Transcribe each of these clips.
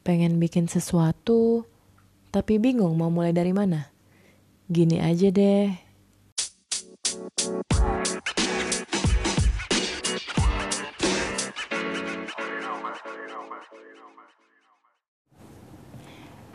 pengen bikin sesuatu, tapi bingung mau mulai dari mana? Gini aja deh.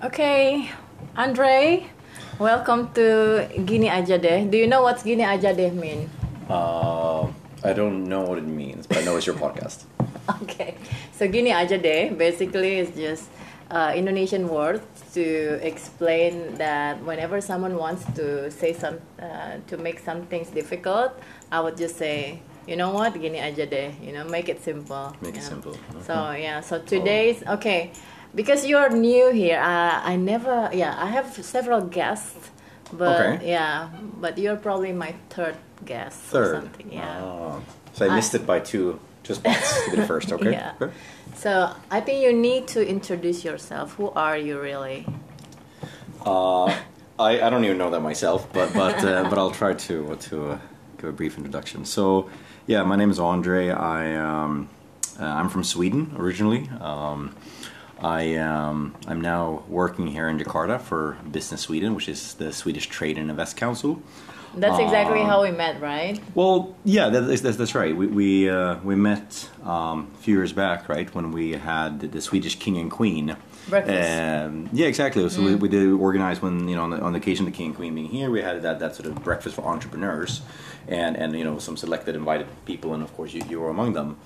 Okay, Andre, welcome to Gini Aja Deh. Do you know what Gini Aja Deh mean? Uh, I don't know what it means, but I know it's your podcast. Okay, so Gini Aja Deh basically is just uh, Indonesian word to explain that whenever someone wants to say some, uh, to make some things difficult, I would just say, you know what, Gini Aja Deh. You know, make it simple. Make it Yeah. simple. So yeah, so today's okay, because you're new here. Uh, I never, yeah, I have several guests, but Okay. yeah, but you're probably my third guest or Third. something. Yeah. Oh. So I missed it by two, spots to be the first. Okay. Yeah. Okay. So I think you need to introduce yourself. Who are you really? Uh, I, I don't even know that myself, but but uh, but I'll try to to uh, give a brief introduction. So, yeah, my name is Andre. I um, uh, I'm from Sweden originally. Um, I um, I'm now working here in Jakarta for Business Sweden, which is the Swedish Trade and Invest Council. That's exactly Um, how we met, right? Well, yeah, that is, that's, that's right. We we, uh, we met um, a few years back, right, when we had the Swedish King and Queen. Breakfast. Um, yeah, exactly. So we, we did organize when you know on the, on the occasion of the King and Queen being here, we had that, that sort of breakfast for entrepreneurs, and and you know some selected invited people, and of course you, you were among them.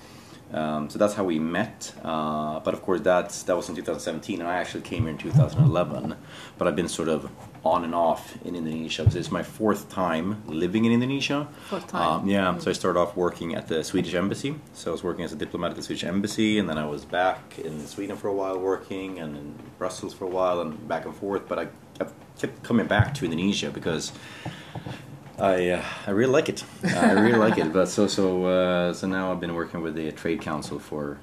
Um, so that's how we met. Uh, but of course that's that was in 2017, and I actually came here in 2011. But I've been sort of on and off in Indonesia. This is my fourth time living in Indonesia. Fourth time. Um, yeah, so I started off working at the Swedish embassy. So I was working as a diplomat at the Swedish embassy, and then I was back in Sweden for a while working, and in Brussels for a while, and back and forth. But I, I kept coming back to Indonesia because I uh, I really like it. I really like it. But so so uh, so now I've been working with the Trade Council for.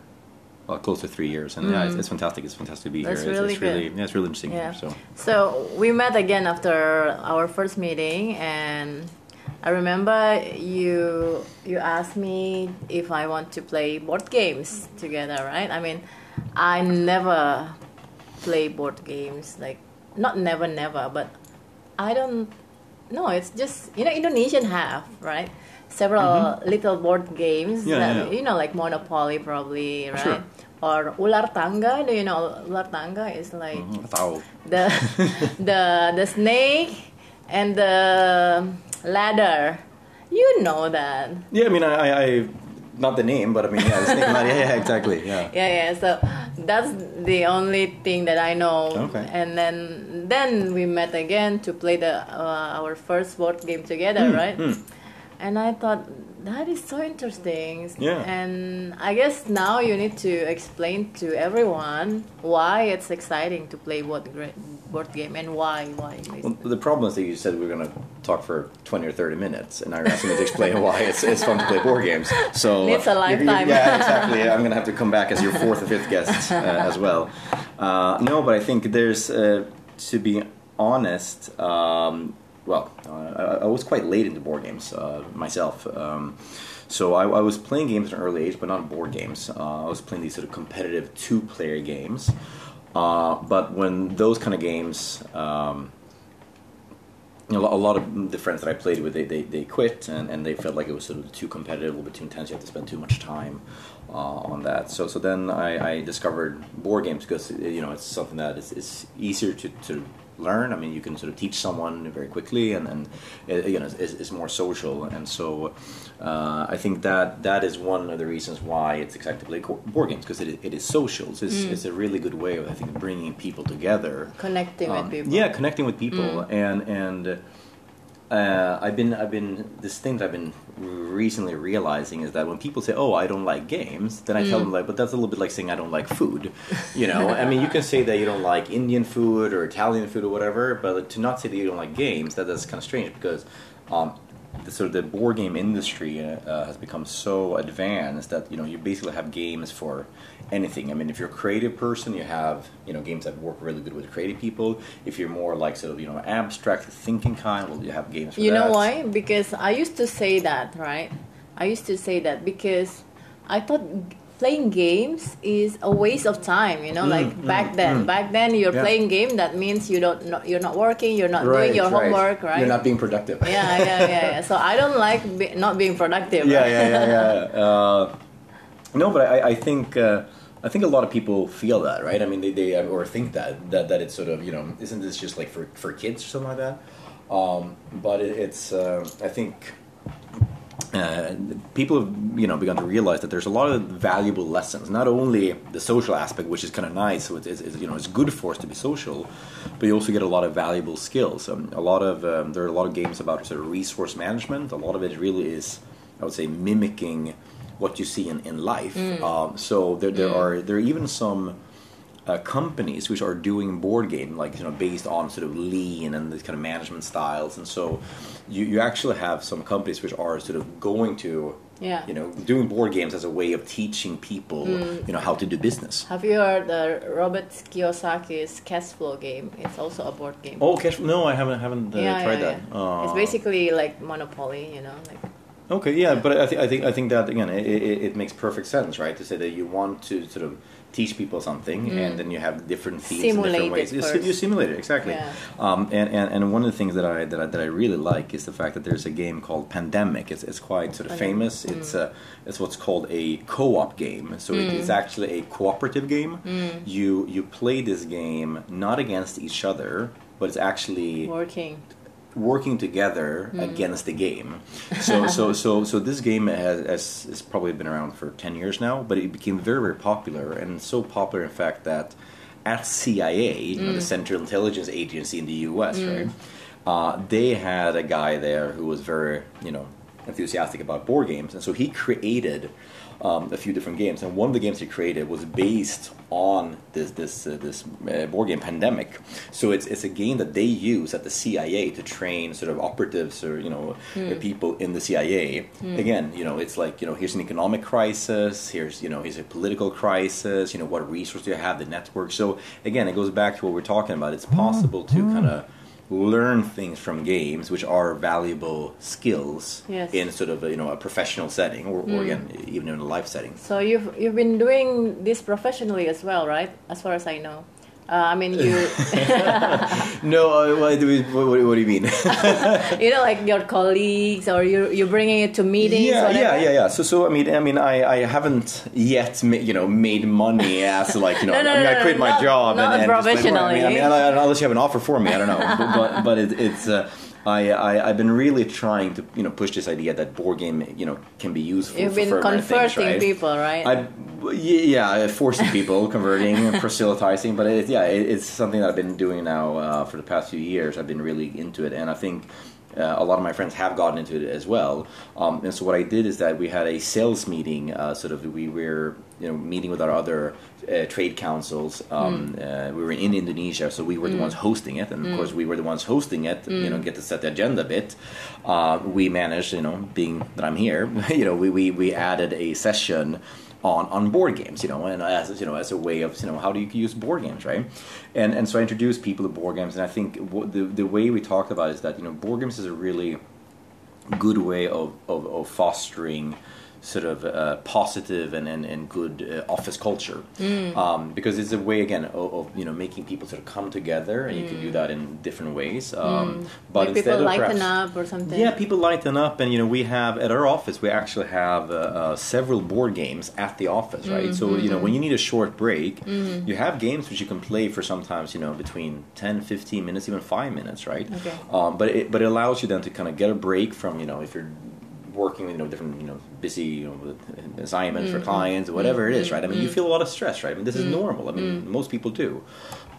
Well, close to three years, and yeah, it's, it's fantastic. It's fantastic to be Mm. That's here. It's, really it's really, good. yeah, it's really interesting Yeah. here. So, So we met again after our first meeting, and I remember you you asked me if I want to play board games together, right? I mean, I never play board games, like not never, never, but I don't. No, it's just you know Indonesian have right several little board games Mm-hmm. Yeah, that yeah. you know like Monopoly probably right Sure. Or Ular Tangga. Do you know Ular Tangga is like Tahu. the the the snake and the ladder. You know that. Yeah, I mean, I, I, I not the name, but I mean, yeah, the snake ladder. Yeah, yeah, exactly. Yeah. Yeah, yeah. So that's the only thing that I know. Okay. And then then we met again to play the uh, our first board game together, Hmm, right? hmm. And I thought that is so interesting. Yeah. And I guess now you need to explain to everyone why it's exciting to play board board game and why why. Well, the problem is that you said we are going to talk for 20 or 30 minutes, and you're asking me to explain why it's, it's fun to play board games. So Needs a uh, you- you- lifetime. Yeah, exactly. I'm going to have to come back as your fourth or fifth guest uh, as well. Uh, no, but I think there's, uh, to be honest, um, well, uh, I, was quite late into board games uh, myself. Um, so I, I was playing games at an early age, but not board games. Uh, I was playing these sort of competitive two-player games. Uh, but when those kind of games um, you know, a lot of the friends that I played with, they, they, they quit and, and they felt like it was sort of too competitive, a little bit too intense. You have to spend too much time uh, on that. So so then I, I discovered board games because you know it's something that is, is easier to, to learn. I mean, you can sort of teach someone very quickly, and and uh, you know it's, more social. And so uh, I think that that is one of the reasons why it's exciting to play board games because it, is- it is social. So it's, it's a really good way of I think bringing people together Connecting um, with people. Yeah, connecting with people, and and uh, I've been I've been this thing that I've been recently realizing is that when people say, "Oh, I don't like games," then I tell them like, "But that's a little bit like saying I don't like food." You know, I mean, you can say that you don't like Indian food or Italian food or whatever, but to not say that you don't like games, that that's kind of strange because. Um, the, sort of the board game industry uh, uh, has become so advanced that you know you basically have games for anything. I mean, if you're a creative person, you have you know games that work really good with creative people. If you're more like sort of you know abstract thinking kind, well, you have games. For You know that. why? Because I used to say that, right? I used to say that because I thought playing games is a waste of time. You know, like back then. Back then, you're Mm, Yeah. playing game. That means you don't. Not, you're not working. You're not Right, doing your right. homework. Right. You're not being productive. yeah, yeah, yeah, yeah. So I don't like be, not being productive. yeah, right? yeah, yeah, yeah. Uh, no, but I, I think uh, I think a lot of people feel that, right? I mean, they, they or think that that that it's sort of you know, isn't this just like for for kids or something like that? Um, but it, it's uh, I think. Uh, people have you know begun to realize that there's a lot of valuable lessons. Not only the social aspect, which is kind of nice, so it's, it's, you know it's good for us to be social, but you also get a lot of valuable skills. Um, a lot of um, there are a lot of games about sort of resource management. A lot of it really is, I would say, mimicking what you see in in life. Um, so there there are there are even some uh, companies which are doing board game like you know based on sort of lean and these kind of management styles. And so you, you actually have some companies which are sort of going to Yeah. you know doing board games as a way of teaching people you know how to do business. Have you heard the Robert Kiyosaki's Cash Flow game? It's also a board game. oh cash no i haven't haven't uh, tried that. Uh, It's basically like Monopoly, you know, like Okay, yeah, but I, th- I think I think that again, it, it, it makes perfect sense, right? To say that you want to sort of teach people something, mm. and then you have different themes in Simulate different ways. it You, you simulate it exactly. Yeah. Um, and, and and one of the things that I, that I that I really like is the fact that there's a game called Pandemic. It's, it's quite sort of famous. Mm. It's a it's what's called a co-op game. So it, mm. it's actually a cooperative game. You you play this game not against each other, but it's actually working. Working together hmm. against the game. So so so so this game has, has has probably been around for ten years now, but it became very very popular and so popular in fact that at CIA, you know, the hmm. Central Intelligence Agency in the U.S., hmm. right? Uh, they had a guy there who was very you know enthusiastic about board games, and so he created. Um, a few different games, and one of the games he created was based on this this uh, this uh, board game Pandemic. So it's it's a game that they use at the CIA to train sort of operatives or you know uh, people in the CIA. Again, you know, it's like you know here's an economic crisis, here's you know here's a political crisis. You know what resources do you have, the network. So again, it goes back to what we're talking about. It's possible to kind of learn things from games which are valuable skills Yes. in sort of a, you know a professional setting or, or hmm. again even in a life setting So you've you've been doing this professionally as well, right? As far as I know. Uh, I mean, you no uh, what, do we- what, what, do you mean you know like your colleagues or you you're bringing it to meetings. yeah yeah yeah yeah so so i mean i mean i i haven't yet ma- you know made money as like you know No, no, i mean no, i quit my not- job not and, and just, like, professionally. i mean, I mean unless you have an offer for me i don't know but but, but it, it's uh, I, I I've been really trying to you know push this idea that board game you know can be useful. You've for been further things, converting right? people, right? I, yeah, forcing people, converting, proselytizing, but it, yeah, it, it's something that I've been doing now uh, for the past few years. I've been really into it, and I think uh, a lot of my friends have gotten into it as well. Um, and so what I did is that we had a sales meeting. Uh, sort of, we were you know meeting with our other uh, trade councils. Um, uh, we were in Indonesia, so we were the ones hosting it, and of course we were the ones hosting it. You know, get to set the agenda a bit. Uh, we managed, you know, being that I'm here, you know, we, we, we added a session on, on board games, you know, and as you know, as a way of you know, how do you use board games, right? And and so I introduced people to board games, and I think the the way we talked about is that you know, board games is a really good way of of, of fostering sort of uh, positive and, and, and good uh, office culture um, because it's a way again of, of you know making people sort of come together and you can do that in different ways um, but like instead people of lighten perhaps- up or something. yeah, people lighten up, and you know we have at our office we actually have uh, uh, several board games at the office, right? So you know when you need a short break, you have games which you can play for sometimes you know between 10, 15 minutes, even five minutes, right? Okay. Um, but it but it allows you then to kind of get a break from you know if you're working with you know different you know busy you know assignments for mm-hmm. clients or whatever it is mm-hmm. right? I mean you mm-hmm. feel a lot of stress right? I mean this is normal. I mean most people do.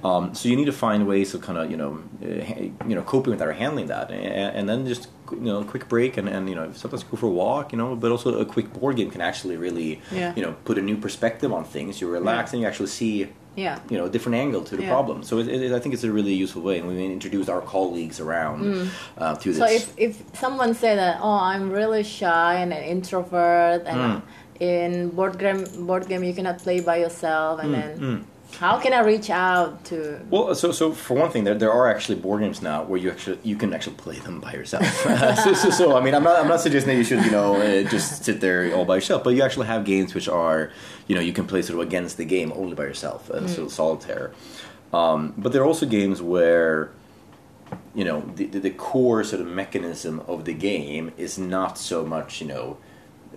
Um, so you need to find ways of kind of you know uh, you know coping with that or handling that. And, and then just you know a quick break and, and you know sometimes go for a walk you know but also a quick board game can actually really Yeah. you know put a new perspective on things. You relax and you actually see Yeah. you know a different angle to the Yeah. problem so it, it, i think it's a really useful way and we introduce our colleagues around uh, to this So if, if someone say that, oh, I'm really shy and an introvert, and Mm. in board game board game you cannot play by yourself, and then How can I reach out to? Well, so so for one thing, there, there are actually board games now where you actually you can actually play them by yourself. so, so, so I mean, I'm not I'm not suggesting that you should you know uh, just sit there all by yourself, but you actually have games which are you know you can play sort of against the game only by yourself, uh, sort of solitaire. Um, but there are also games where you know the, the, the core sort of mechanism of the game is not so much you know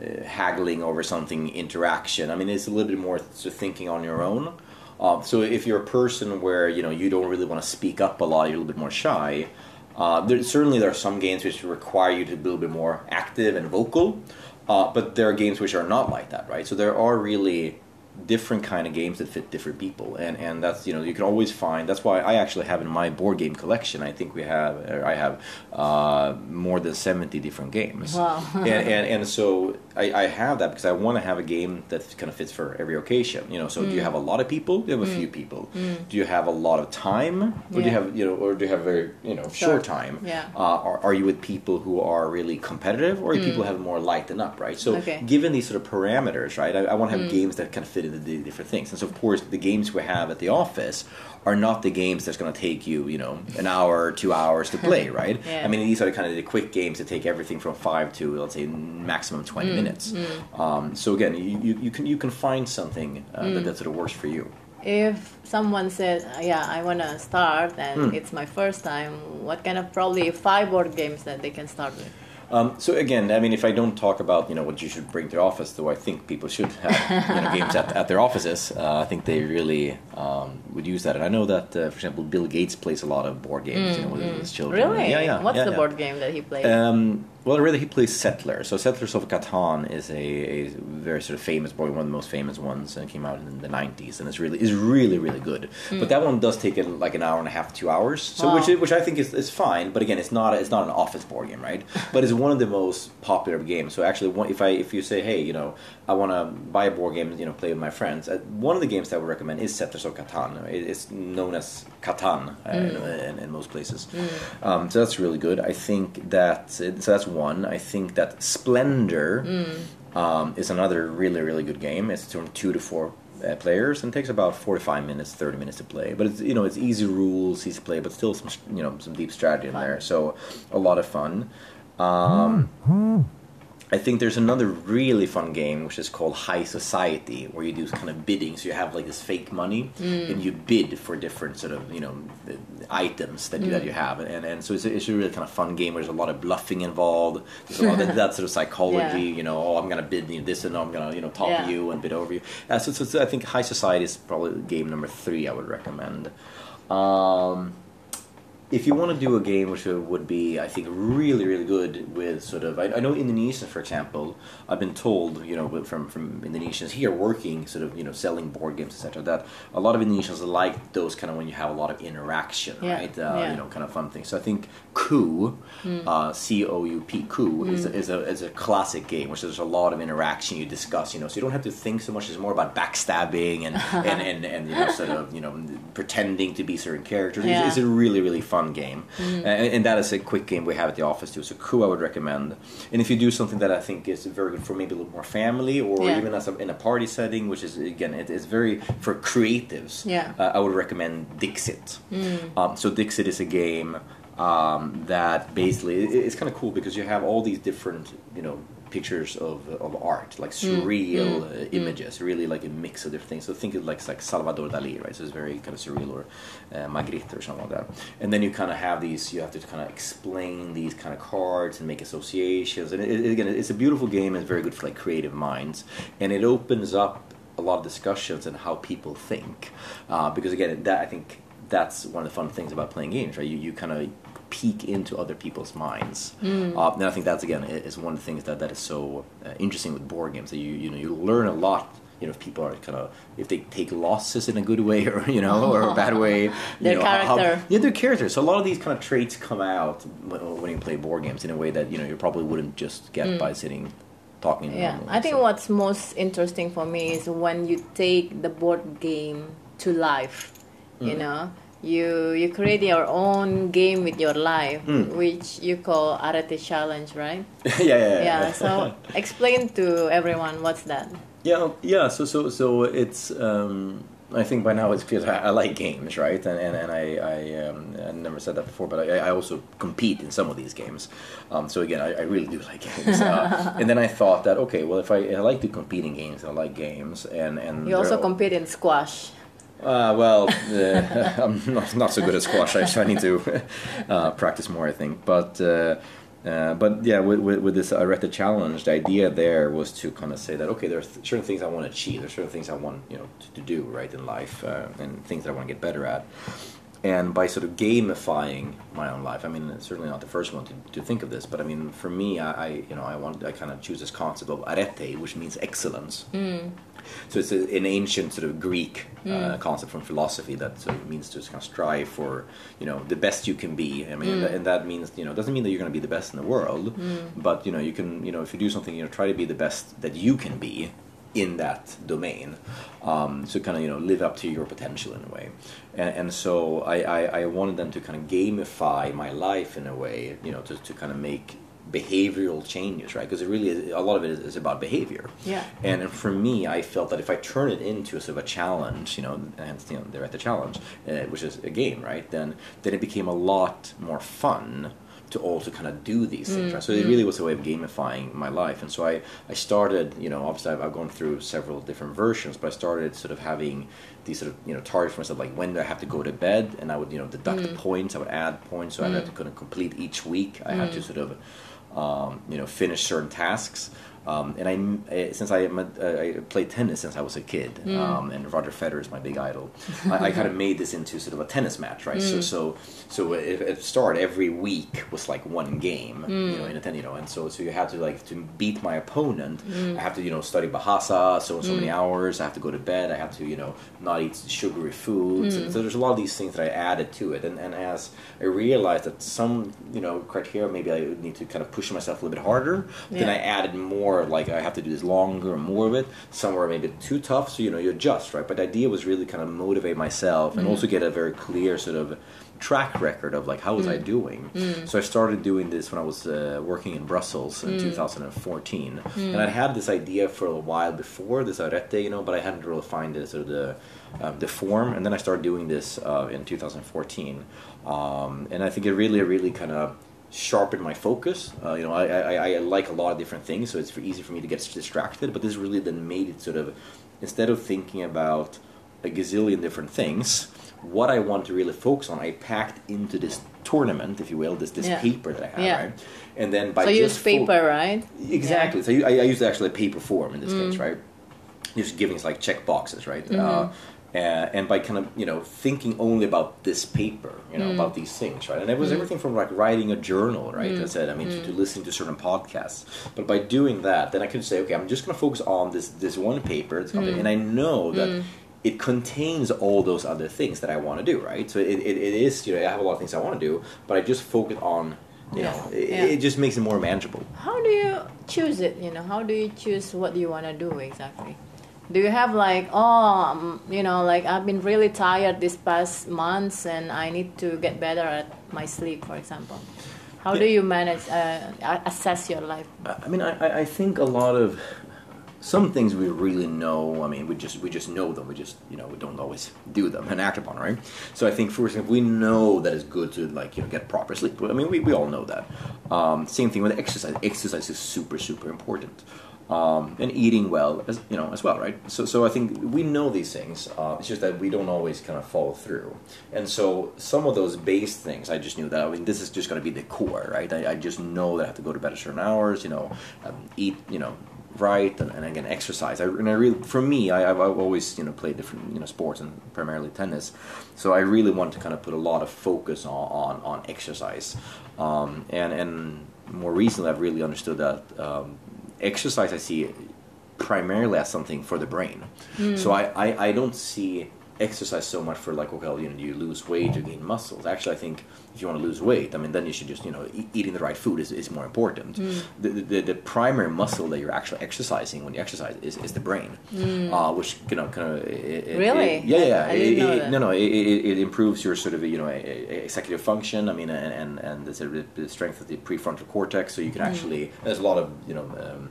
uh, haggling over something interaction. I mean, it's a little bit more sort of thinking on your own. Um, so if you're a person where you know you don't really want to speak up a lot, you're a little bit more shy. Uh, there, certainly, there are some games which require you to be a little bit more active and vocal, uh, but there are games which are not like that, right? So there are really different kind of games that fit different people and and that's you know you can always find that's why I actually have in my board game collection I think we have I have uh, more than 70 different games Wow. and, and and so I, I have that because I want to have a game that kind of fits for every occasion you know so Mm. do you have a lot of people do you have a few people do you have a lot of time or do you have you know or do you have very you know short time Yeah. uh, are, are you with people who are really competitive or are people who have more lighten up right so Mm. Okay. Mm. given these sort of parameters, right? I, I want to have games that kind of fit into the different things. And so, of course, the games we have at the office are not the games that's going to take you, you know, an hour, two hours to play, right? Yeah. I mean, these are the kind of the quick games that take everything from five to let's say maximum twenty Mm. minutes. Um, so again, you, you, you can you can find something uh, Mm. that, that sort of works for you. If someone says, "Yeah, I want to start," and Hmm. it's my first time, what kind of probably five board games that they can start with? Um, so again, I mean, if I don't talk about you know what you should bring to your office, though, I think people should have you know, games at, at their offices. Uh, I think they really um, would use that, and I know that, uh, for example, Bill Gates plays a lot of board games, you know, with his children. Really? Yeah, yeah. What's yeah, the yeah. board game that he plays? Um, well, really, he plays Settler. So Settlers of Catan is a, a very sort of famous board, one of the most famous ones, and it came out in the '90s, and it's really is really really good. But that one does take uh, like an hour and a half, two hours. So Wow. which i- which I think is, is fine. But again, it's not it's not an office board game, right? but it's one of the most popular games. So actually, if I if you say, hey, you know, I want to buy a board game, you know, play with my friends, uh, one of the games that I would recommend is Settlers of Catan. It's known as Catan uh, in, in, in most places. Um, so that's really good. I think that so that's one. I think that Splendor um, is another really really good game. It's from two to four uh, players and takes about forty five minutes, thirty minutes to play. But it's you know it's easy rules, easy to play, but still some you know some deep strategy in there. So a lot of fun. Um, I think there's another really fun game which is called High Society, where you do kind of bidding. So you have like this fake money, and you bid for different sort of you know items that you, that you have, and and so it's a, it's a really kind of fun game. Where there's a lot of bluffing involved. There's a lot of that sort of psychology. Yeah. You know, oh, I'm gonna bid you this, and I'm gonna you know top Yeah. you and bid over you. Uh, so, so, so I think High Society is probably game number three. I would recommend. Um, if you want to do a game which would be, I think, really, really good with sort of, I, I know Indonesians, for example, I've been told, you know, from from Indonesians here working, sort of, you know, selling board games, etc., that a lot of Indonesians like those kind of when you have a lot of interaction, Yeah, right? Uh, yeah. You know, kind of fun things. So I think Coup, uh, C O U P, Coup is, a, is a is a classic game, which there's a lot of interaction you discuss. You know, so you don't have to think so much. It's more about backstabbing and and, and, and you know, sort of, you know, pretending to be certain characters. It's- It's, a really really fun game, and, and that is a quick game we have at the office too. So Coup I would recommend. And if you do something that I think is very good for maybe a little more family or Yeah. even as a, in a party setting, which is again it is very for creatives. Yeah. uh, I would recommend Dixit. Um, so Dixit is a game um, that basically it- it's kind of cool because you have all these different you know pictures of, of art like surreal uh, images really like a mix of different things. So think of like like Salvador Dali right? So it's very kind of surreal or uh, Magritte or something like that. And then you kind of have these you have to kind of explain these kind of cards and make associations. And it, it- again it's a beautiful game and it's very good for like creative minds. And it opens up a lot of discussions and how people think. Uh, because again that I think that's one of the fun things about playing games right? You, you kind of peek into other people's minds uh, and I think that's again is one of the things that, that is so uh, interesting with board games that you you know you learn a lot you know if people are kind of if they take losses in a good way or you know or a bad way you Their know, how- character. yeah their characters so a lot of these kind of traits come out when, when you play board games in a way that you know you probably wouldn't just get by sitting talking Yeah, normally, I think so. what's most interesting for me is when you take the board game to life. Mm. You know, you you create your own game with your life, Mm. which you call Arete Challenge, right? yeah yeah yeah, Yeah. So explain to everyone what's that. Yeah, yeah. So, so, so it's um, I think by now it's because I, I like games, right? And and, and I I, um, I never said that before, but I, I also compete in some of these games. Um, so again, I, I really do like games. Uh, and then I thought that okay, well, if I, I like to compete in games, I like games, and and You also they're- compete in squash. Uh, well, uh, I'm not, not so good at squash. I, so I need to uh, practice more, I think. But uh, uh, but yeah, with, with, with this Arete challenge, the idea there was to kind of say that okay, there are th- certain things I want to achieve. There's certain things I want you know to, to do right in life, uh, and things that I want to get better at. And by sort of gamifying my own life, I mean it's certainly not the first one to, to think of this, but I mean for me, I, I you know I want I kind of choose this concept of arete, which means excellence. Mm. So it's a, an ancient sort of Greek uh, mm. concept from philosophy that sort of means to kind of strive for, you know, the best you can be. I mean, and, that, and that means, you know, doesn't mean that you're going to be the best in the world, but you know, you can, you know, if you do something, you know, try to be the best that you can be in that domain. Um, so kind of, you know, live up to your potential in a way. And, and so I, I, I wanted them to kind of gamify my life in a way, you know, to, to kind of make behavioral changes, right? Because it really is, a lot of it is, is about behavior. Yeah. And for me, I felt that if I turn it into a sort of a challenge, you know, and you know, the Arete challenge, uh, which is a game, right? Then then it became a lot more fun to also kind of do these things. Right? So it mm-hmm. really was a way of gamifying my life. And so I, I started, you know, obviously I've, I've gone through several different versions, but I started sort of having these sort of, you know, targets for myself, like when do I have to go to bed? And I would, you know, deduct mm. points, I would add points, so I had mm. to kind of complete each week. I had to mm. sort of, um, you know, finish certain tasks. Um, and I, uh, since I, am a, uh, played tennis since I was a kid, um, and Roger Federer is my big idol, I, I kind of made this into sort of a tennis match, right? So, so, so at, at the start, every week was like one game, you know, in a ten, you know, and so, so you had to like to beat my opponent. I have to, you know, study Bahasa so and so many hours. I have to go to bed. I have to, you know, not eat sugary foods. And so there's a lot of these things that I added to it, and, and as I realized that some, you know, criteria maybe I would need to kind of push myself a little bit harder, then I added more like I have to do this longer and more of it. Some Somewhere maybe too tough, so you know you adjust, right? But the idea was really kind of motivate myself and also get a very clear sort of track record of like how was I doing. So I started doing this when I was uh, working in Brussels in 2014, and I had this idea for a while before this arete, you know, but I hadn't really found the sort of the um, the form, and then I started doing this uh, in 2014, um, and I think it really, really kind of sharpened my focus. Uh, you know, I, I, I like a lot of different things, so it's easy for me to get distracted. But this really then made it sort of instead of thinking about a gazillion different things, what I want to really focus on, I packed into this tournament, if you will, this this Yeah. paper that I have, Yeah. right? And then by So you use just fo- paper, right? Exactly. So you, I, I used actually a paper form in this case, Mm. right? Just giving us like check boxes, right? Mm-hmm. Uh, uh, and by kind of you know thinking only about this paper, you know Mm. about these things, right? And it was everything from like writing a journal, right? Mm. I said, I mean, to, to listening to certain podcasts. But by doing that, then I could say, okay, I'm just going to focus on this this one paper, it's Mm. and I know that. It contains all those other things that I want to do, right? So it, it, it is, you know, I have a lot of things I want to do, but I just focus on, you Yeah. know, it, Yeah. it just makes it more manageable. How do you choose it? You know, how do you choose what do you want to do exactly? Do you have like, oh, um, you know, like I've been really tired this past months and I need to get better at my sleep, for example? How do you manage, uh, assess your life? I mean, I, I- I think a lot of some things we really know. I mean, we just we just know them. We just you know we don't always do them and act upon, right? So I think for example, we know that it's good to like you know get proper sleep. I mean, we, we all know that. Um, same thing with exercise. Exercise is super super important. Um, and eating well, as you know, as well, right? So, so I think we know these things. Uh, it's just that we don't always kind of follow through. And so, some of those base things, I just knew that. I mean, this is just going to be the core, right? I, I just know that I have to go to bed at certain hours. You know, um, eat, you know, right, and, and again, exercise. I, and I really, for me, I, I've, I've always, you know, played different, you know, sports and primarily tennis. So I really want to kind of put a lot of focus on on, on exercise. Um, and and more recently, I've really understood that. Um, exercise I see primarily as something for the brain. Hmm. So I, I, I don't see exercise so much for like okay you know you lose weight or gain muscles. Actually i think if you want to lose weight i mean then you should just you know e- eating the right food is, is more important. The, the, the primary muscle that you're actually exercising when you exercise is, is the brain uh, which you know kind of Really? yeah yeah I it- know it- no no it, it, it improves your sort of you know e- e- executive function i mean and and, and the, the strength of the prefrontal cortex so you can actually there's a lot of you know um,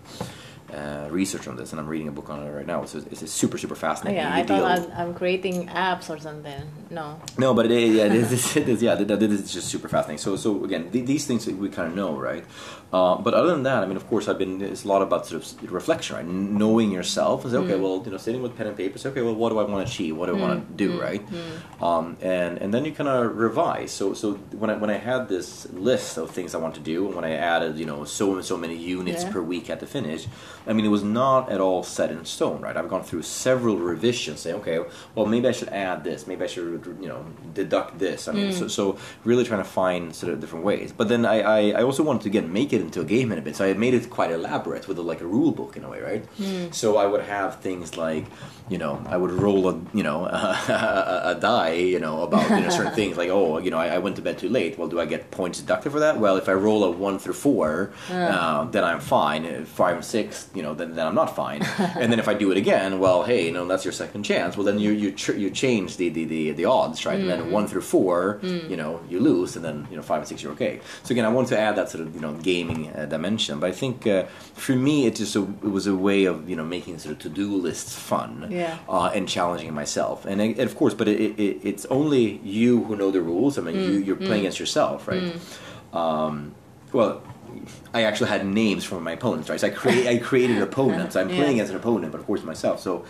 uh, research on this, and I'm reading a book on it right now. So it's, it's super super fascinating. yeah, You I thought I'm, I'm creating apps or something. No. no, but it, yeah, this, is- it is, yeah, th- th- this is just super fascinating. So, so again, th- these things we kind of know, right? Uh, but other than that, I mean, of course, I've been. It's a lot about sort of reflection, right? Knowing yourself. Is okay. Well, you know, sitting with pen and paper. Say, okay, well, what do I want to achieve? What do I want to do, right? Um, and and then you kind of revise. So, so when I when I had this list of things I want to do, and when I added, you know, so and so many units Yeah. per week at the finish, I mean, it was not at all set in stone, right? I've gone through several revisions, saying, okay, well, maybe I should add this, maybe I should, you know, deduct this. I mean, so, so really trying to find sort of different ways. But then I, I, I also wanted to again make it into a game in a bit, so I made it quite elaborate with a, like a rule book in a way, right? So I would have things like, you know, I would roll a, you know, a, a die, you know, about you know certain things like, oh, you know, I, I went to bed too late. Well, do I get points deducted for that? Well, if I roll a one through four, uh, then I'm fine. Five and six, you know, then, then I'm not fine. and then if I do it again, well, hey, you know, that's your second chance. Well, then you you tr- you change the, the, the, the odds, right? And then one through four, you know, you lose, and then you know five and six, you're okay. So again, I wanted to add that sort of you know gaming uh, dimension. But I think uh, for me, it just a, it was a way of you know making sort of to do lists fun Yeah. uh, and challenging myself. And, and of course, but it, it, it's only you who know the rules. I mean, you, you're playing against yourself, right? Um, well, I actually had names for my opponents, right? So I create I created opponents. I'm playing Yeah. as an opponent, but of course myself. So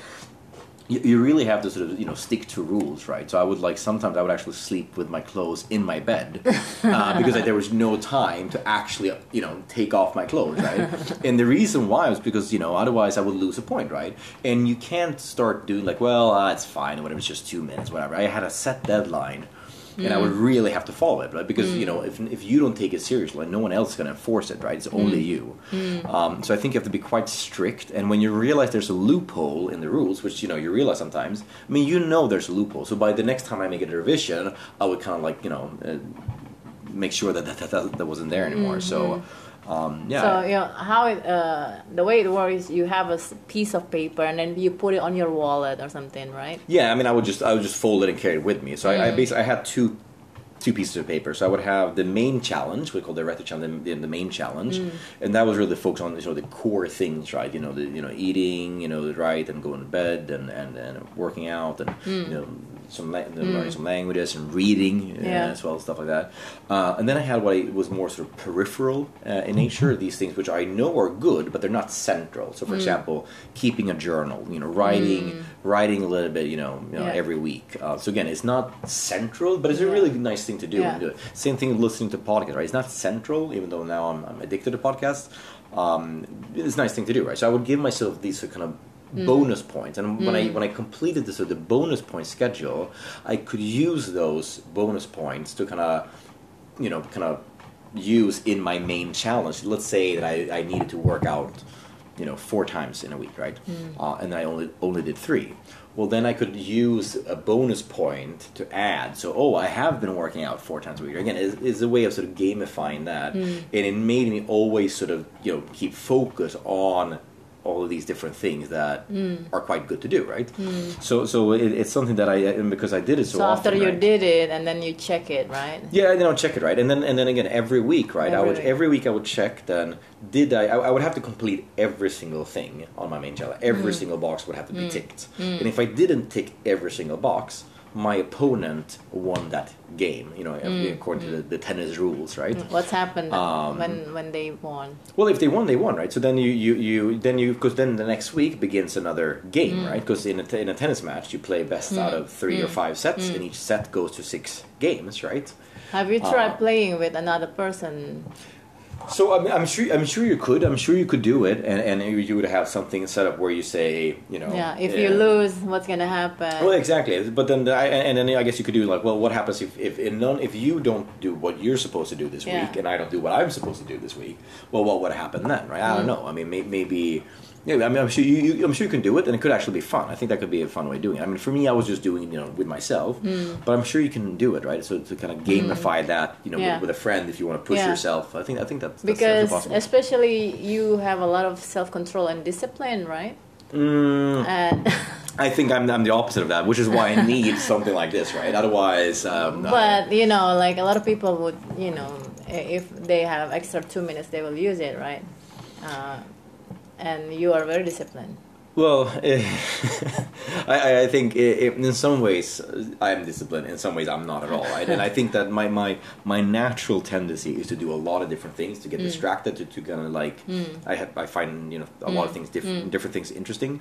you, you really have to sort of you know stick to rules, right? So I would like sometimes I would actually sleep with my clothes in my bed uh, because like, there was no time to actually you know take off my clothes, right? and the reason why was because you know otherwise I would lose a point, right? And you can't start doing like well uh, it's fine, whatever, it's just two minutes, whatever. I had a set deadline. And I would really have to follow it, right? Because you know, if, if you don't take it seriously, no one else is going to enforce it, right? It's only you. Um, so I think you have to be quite strict. And when you realize there's a loophole in the rules, which you know you realize sometimes, I mean, you know there's a loophole. So by the next time I make a revision, I would kind of like you know uh, make sure that that, that, that, that wasn't there anymore. So um, yeah, So you know how it, uh, the way it works, is you have a piece of paper and then you put it on your wallet or something, right? Yeah, I mean, I would just I would just fold it and carry it with me. So I, I basically I had two two pieces of paper. So I would have the main challenge, we call the Arete challenge, the, the main challenge, and that was really focused on you know the core things, right? You know, the you know eating, you know, right, and going to bed, and and, and working out, and you know some la- learning some languages and reading uh, as well, stuff like that. Uh, and then I had what I, was more sort of peripheral uh, in nature. These things which I know are good, but they're not central. So, for example, keeping a journal, you know, writing, writing a little bit, you know, you know Yeah. every week. Uh, so again, it's not central, but it's a really nice thing to do. Yeah. Do. Same thing with listening to podcasts, right? It's not central, even though now I'm, I'm addicted to podcasts. Um, it's a nice thing to do, right? So I would give myself these kind of bonus points, and when I when I completed this, the bonus point schedule, I could use those bonus points to kind of, you know, kind of use in my main challenge. Let's say that I, I needed to work out, you know, four times in a week, right? Uh, and I only only did three. Well, then I could use a bonus point to add. So, oh, I have been working out four times a week. Again, is is a way of sort of gamifying that, and it made me always sort of you know keep focus on all of these different things that mm. are quite good to do, right? Mm. So, so it, it's something that I and because I did it so, So, after often, you right? did it and then you check it, right? Yeah, then I'll check it right, and then and then again every week, right? I would week. every week I would check. Then did I? I, I would have to complete every single thing on my main challenge. Every Mm. single box would have to be mm. ticked, and if I didn't tick every single box, my opponent won that game. You know, Mm. according to the, the tennis rules, right? What's happened Um, when when they won? Well, if they won, they won, right? So then you you, you then you because then the next week begins another game, Mm. right? Because in a, t- in a tennis match, you play best out of three or Mm. five sets, and each set goes to six games, right? Have you tried uh, playing with another person? So I'm, I'm sure I'm sure you could I'm sure you could do it and, and you- would have something set up where you say you know Yeah, if you lose, what's gonna happen? well exactly but then I- and then I guess you could do like well what happens if if in none if you don't do what you're supposed to do this Yeah. week and I don't do what I'm supposed to do this week well what would happen then right I don't Mm. know I mean may, maybe yeah, I mean, I'm sure you, you, I'm sure you can do it, and it could actually be fun. I think that could be a fun way of doing it. I mean, for me, I was just doing it, you know, with myself, Mm. but I'm sure you can do it, right? So to kind of gamify that, you know, Yeah. with, with a friend, if you want to push Yeah. yourself, I think I think that's, that's because possible. especially you have a lot of self control and discipline, right? Mm, I think I'm, I'm the opposite of that, which is why I need something like this, right? Otherwise, um, but you know, like a lot of people would, you know, if they have extra two minutes, they will use it, right? Uh, and you are very disciplined. Well, eh, I, I think i in some ways uh, I am disciplined. In some ways, I'm not at all. Right? and I think that my, my my natural tendency is to do a lot of different things to get Mm. distracted to, to kind of like I have, I find you know a lot of things different Mm. different things interesting.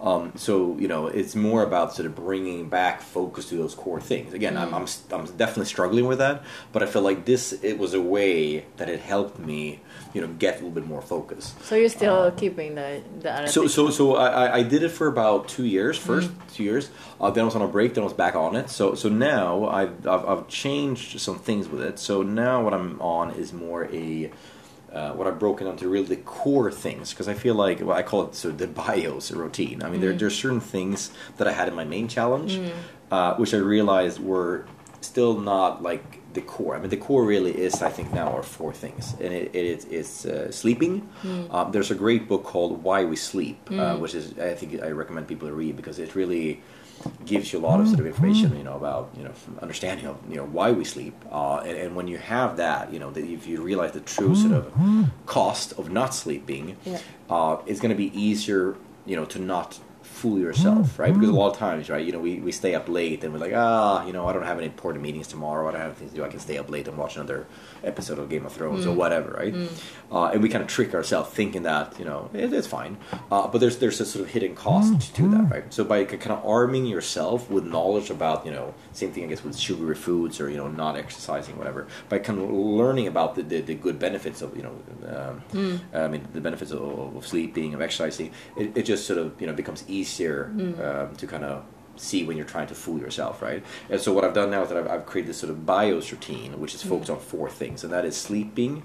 Um, so you know it's more about sort of bringing back focus to those core things. Again, I'm, I'm Mm. I'm definitely struggling with that, but I feel like this it was a way that it helped me you know get a little bit more focus. So you're still keeping the the So, so, so I- I did it for about two years. First two years, uh, then I was on a break. Then I was back on it. So, so now I've, I've I've changed some things with it. So now what I'm on is more a uh, what I've broken down to really the core things because I feel like well, I call it sort of the bios routine. I mean, there there are certain things that I had in my main challenge, uh, which I realized were still not like the core. I mean, the core really is, I think, now are four things, and it, it is it's uh, sleeping. Um, there's a great book called Why We Sleep, uh, which is I think I recommend people to read because it really gives you a lot of sort of information, you know, about you know understanding of you know why we sleep, uh, and, and when you have that, you know, that if you realize the true sort of cost of not sleeping, Yeah. uh, it's going to be easier, you know, to not fool yourself, right? Because a lot of times, right, you know, we, we stay up late and we're like, ah, you know, I don't have any important meetings tomorrow. I don't have things to do. I can stay up late and watch another episode of Game of Thrones or whatever, right? Uh, and we kind of trick ourselves thinking that, you know, it, it's fine. Uh, but there's there's a sort of hidden cost to that, right? So by kind of arming yourself with knowledge about, you know, same thing I guess with sugary foods or you know not exercising, whatever. By kind of learning about the, the, the good benefits of you know, um, I mean the benefits of, of sleeping, of exercising, it, it just sort of you know becomes easier um, to kind of see when you're trying to fool yourself, right? And so what I've done now is that I've, I've created this sort of bios routine, which is focused on four things, and that is sleeping,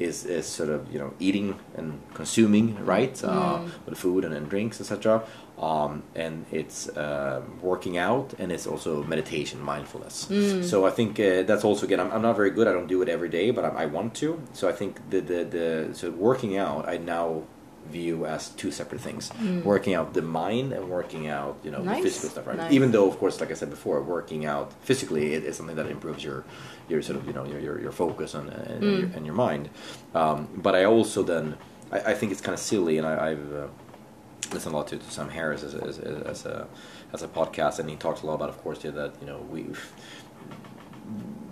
is, is sort of you know eating and consuming, right, uh, with food and then drinks, etc. Um, and it's uh, working out, and it's also meditation, mindfulness. So I think uh, that's also again, I'm, I'm not very good. I don't do it every day, but I, I want to. So I think the the, the so working out, I now view as two separate things working out the mind and working out you know Nice. the physical stuff right Nice. even though of course like i said before working out physically it is something that improves your your sort of you know your your, your focus and and, Mm. your, and your mind um, but i also then i, I think it's kind of silly and I, i've uh, listened a lot to, to sam harris as, a- as, a- as a as a podcast and he talks a lot about of course yeah, that you know we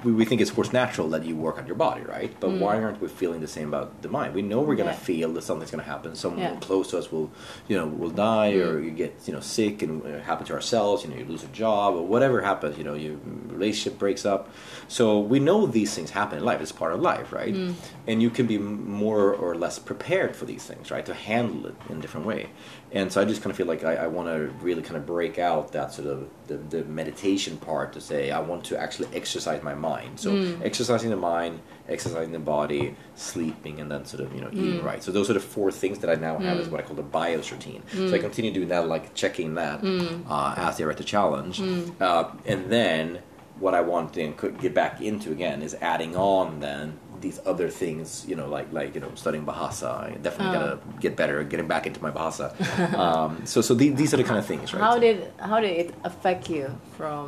we, we think it's of course natural that you work on your body, right? But mm. why aren't we feeling the same about the mind? We know we're gonna Yeah. feel that something's gonna happen. Someone Yeah. close to us will, you know, will die, or mm. you get you know sick, and it happen to ourselves. You know, you lose a job, or whatever happens. You know, your relationship breaks up. So we know these things happen in life. It's part of life, right? Mm. And you can be more or less prepared for these things, right? To handle it in a different way. And so I just kind of feel like I, I want to really kind of break out that sort of the, the meditation part to say I want to actually exercise my mind. So mm. exercising the mind, exercising the body, sleeping, and then sort of you know eating mm. right. So those are the four things that I now have as mm. what I call the BIOS routine. So I continue doing that, like checking that uh, as I write the challenge, uh, and then what I want to get back into again is adding on then these other things, you know, like like you know studying Bahasa. I definitely Oh. gotta get better getting back into my Bahasa. um, so so the, these are the kind of things, right? How did how did it affect you from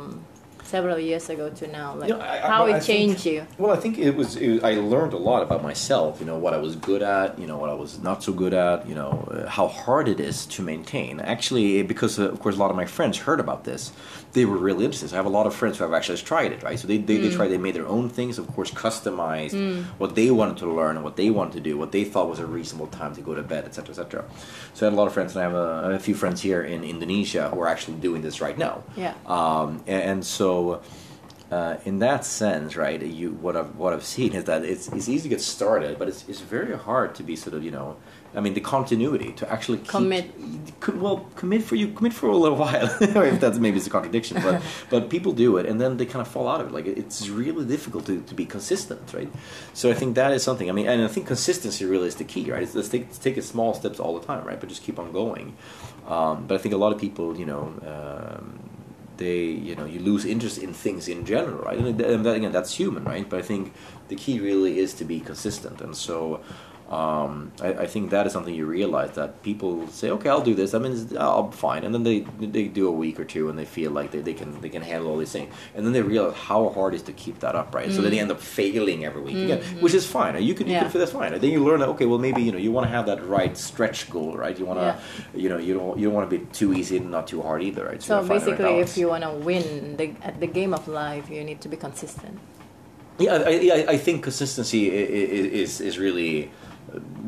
several years ago to now? Like You know, I- I- how I it think- changed you? Well, I think it was, it was- I learned a lot about myself. You know what I was good at. You know what I was not so good at. You know uh, how hard it is to maintain. Actually, because uh, of course a lot of my friends heard about this, they were really interested. So I have a lot of friends who have actually tried it. Right. So they they, they tried. They made their own things. Of course, customized what they wanted to learn and what they wanted to do, what they thought was a reasonable time to go to bed, etc., etc. So I had a lot of friends, and I have a, a few friends here in Indonesia who are actually doing this right now. Yeah. Um, and, and so, uh, in that sense, right, you what I've what I've seen is that it's it's easy to get started, but it's it's very hard to be sort of you know, I mean, the continuity to actually keep, Commit. co- well, commit for you commit for a little while, or if that's maybe it's a contradiction, but but people do it and then they kind of fall out of it. Like it's really difficult to, to be consistent, right? So I think that is something. I mean, and I think consistency really is the key, right? It's, let's take let's take it small steps all the time, right? But just keep on going. Um, but I think a lot of people, you know. Um, they you know you lose interest in things in general right? And, that, again that's human right? But i think the key really is to be consistent. And so um, I, I, think that is something you realize that people say, okay, I'll do this. I mean, I'll fine, and then they they do a week or two, and they feel like they, they can they can handle all these things, and then they realize how hard it is to keep that up, right? Mm. So then they end up failing every week mm-hmm. again, which is fine. You can you yeah. can feel that's fine. And then you learn that okay, well maybe you know you want to have that right stretch goal, right? You want to yeah. you know you don't you don't want to be too easy and not too hard either, right? So, so basically, right if you want to win the, at the game of life, you need to be consistent. Yeah, I, I, I think consistency is, is, is really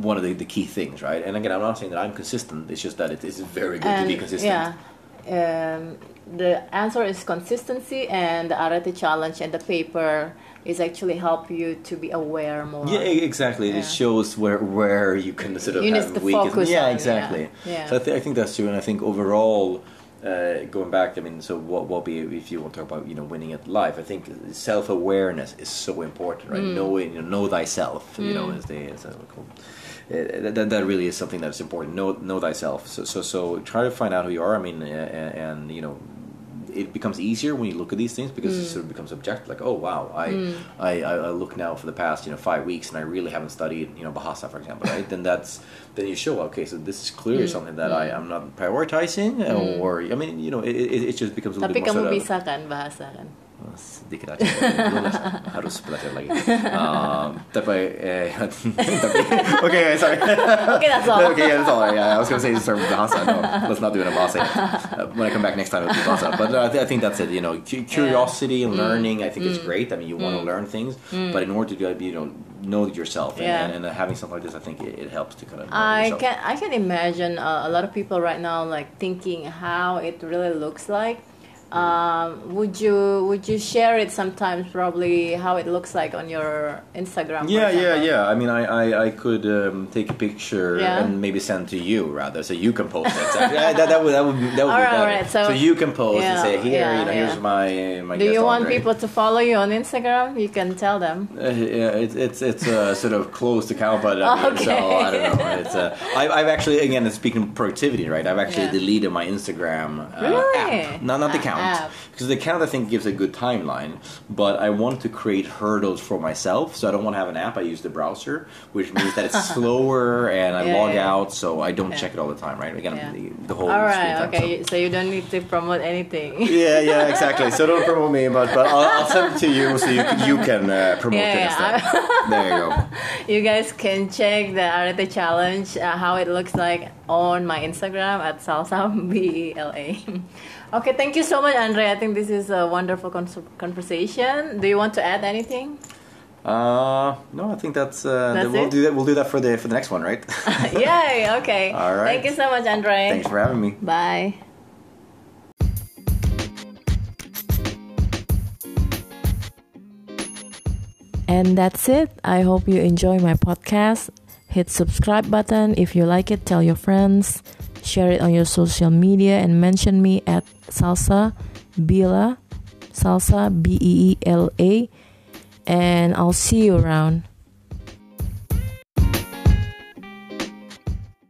one of the, the key things, right? And again, I'm not saying that I'm consistent. It's just that it is very good and, to be consistent. Yeah. Um, the answer is consistency, and the Arete challenge and the paper is actually help you to be aware more. Yeah, exactly. Yeah. It shows where where you can sort of you have weakness. Yeah, exactly. Yeah. yeah. So I, th- I think that's true, and I think overall uh, going back, I mean, so what what be if you want to talk about you know winning at life? I think self awareness is so important, right? Mm. Knowing you know, know thyself, mm. you know, mm. as they as called. Uh, that, that really is something that's important. Know know thyself. So so so try to find out who you are. I mean, uh, and you know it becomes easier when you look at these things because mm. it sort of becomes objective. Like, oh wow, I, mm. I, I look now for the past you know five weeks and I really haven't studied you know Bahasa for example, right? then that's then you show okay, so this is clearly mm. something that I am not prioritizing, mm. or I mean you know it, it, it just becomes a little Tapi bit more. Tapi kamu bisa kan bahasa kan? Aja harus belajar lagi um, tapi eh okay sorry okay that's all okay yeah, that's all yeah I was gonna say start with bahasa no let's not do it in bahasa uh, when I come back next time it'll be bahasa but uh, I, th- I, think that's it you know curiosity and mm. learning I think mm. is great I mean you mm. want to learn things mm. but in order to you know know yourself and, yeah. and, and having something like this I think it, it helps to kind of I can I can imagine uh, a lot of people right now like thinking how it really looks like um, would you would you share it sometimes? Probably how it looks like on your Instagram. Yeah, yeah, yeah. I mean, I I, I could um, take a picture yeah. and maybe send to you rather, so you can post it. So, that, that would that would be, that would all be right, better. Right, so, so, you can post yeah, and say here, yeah, you know, here's my my. Do you want Andre. people to follow you on Instagram? You can tell them. Uh, yeah, it, it's it's uh, sort of close to count, but I okay. so I don't know. It's uh, I, I've actually again speaking of productivity, right? I've actually deleted my Instagram uh, really? app, not not the count because the account I think gives a good timeline. But I want to create hurdles for myself, so I don't want to have an app. I use the browser, which means that it's slower and I yeah, log yeah. out, so I don't yeah. check it all the time. Right? Again, the, the, whole. All right. Okay. So. so. you don't need to promote anything. yeah. Yeah. Exactly. So don't promote me, but but I'll, I'll send it to you so you you can uh, promote it instead. there you go. You guys can check the Arete challenge uh, how it looks like on my Instagram at salsa b e l a. Okay, thank you so much, Andre. I think this is a wonderful conversation. Do you want to add anything? Uh, no, I think that's, uh, that's we'll it? do that. We'll do that for the for the next one, right? Yay! Okay. All right. Thank you so much, Andre. Thanks for having me. Bye. And that's it. I hope you enjoy my podcast. Hit subscribe button if you like it. Tell your friends share it on your social media and mention me at salsa bila salsa b e e l a and i'll see you around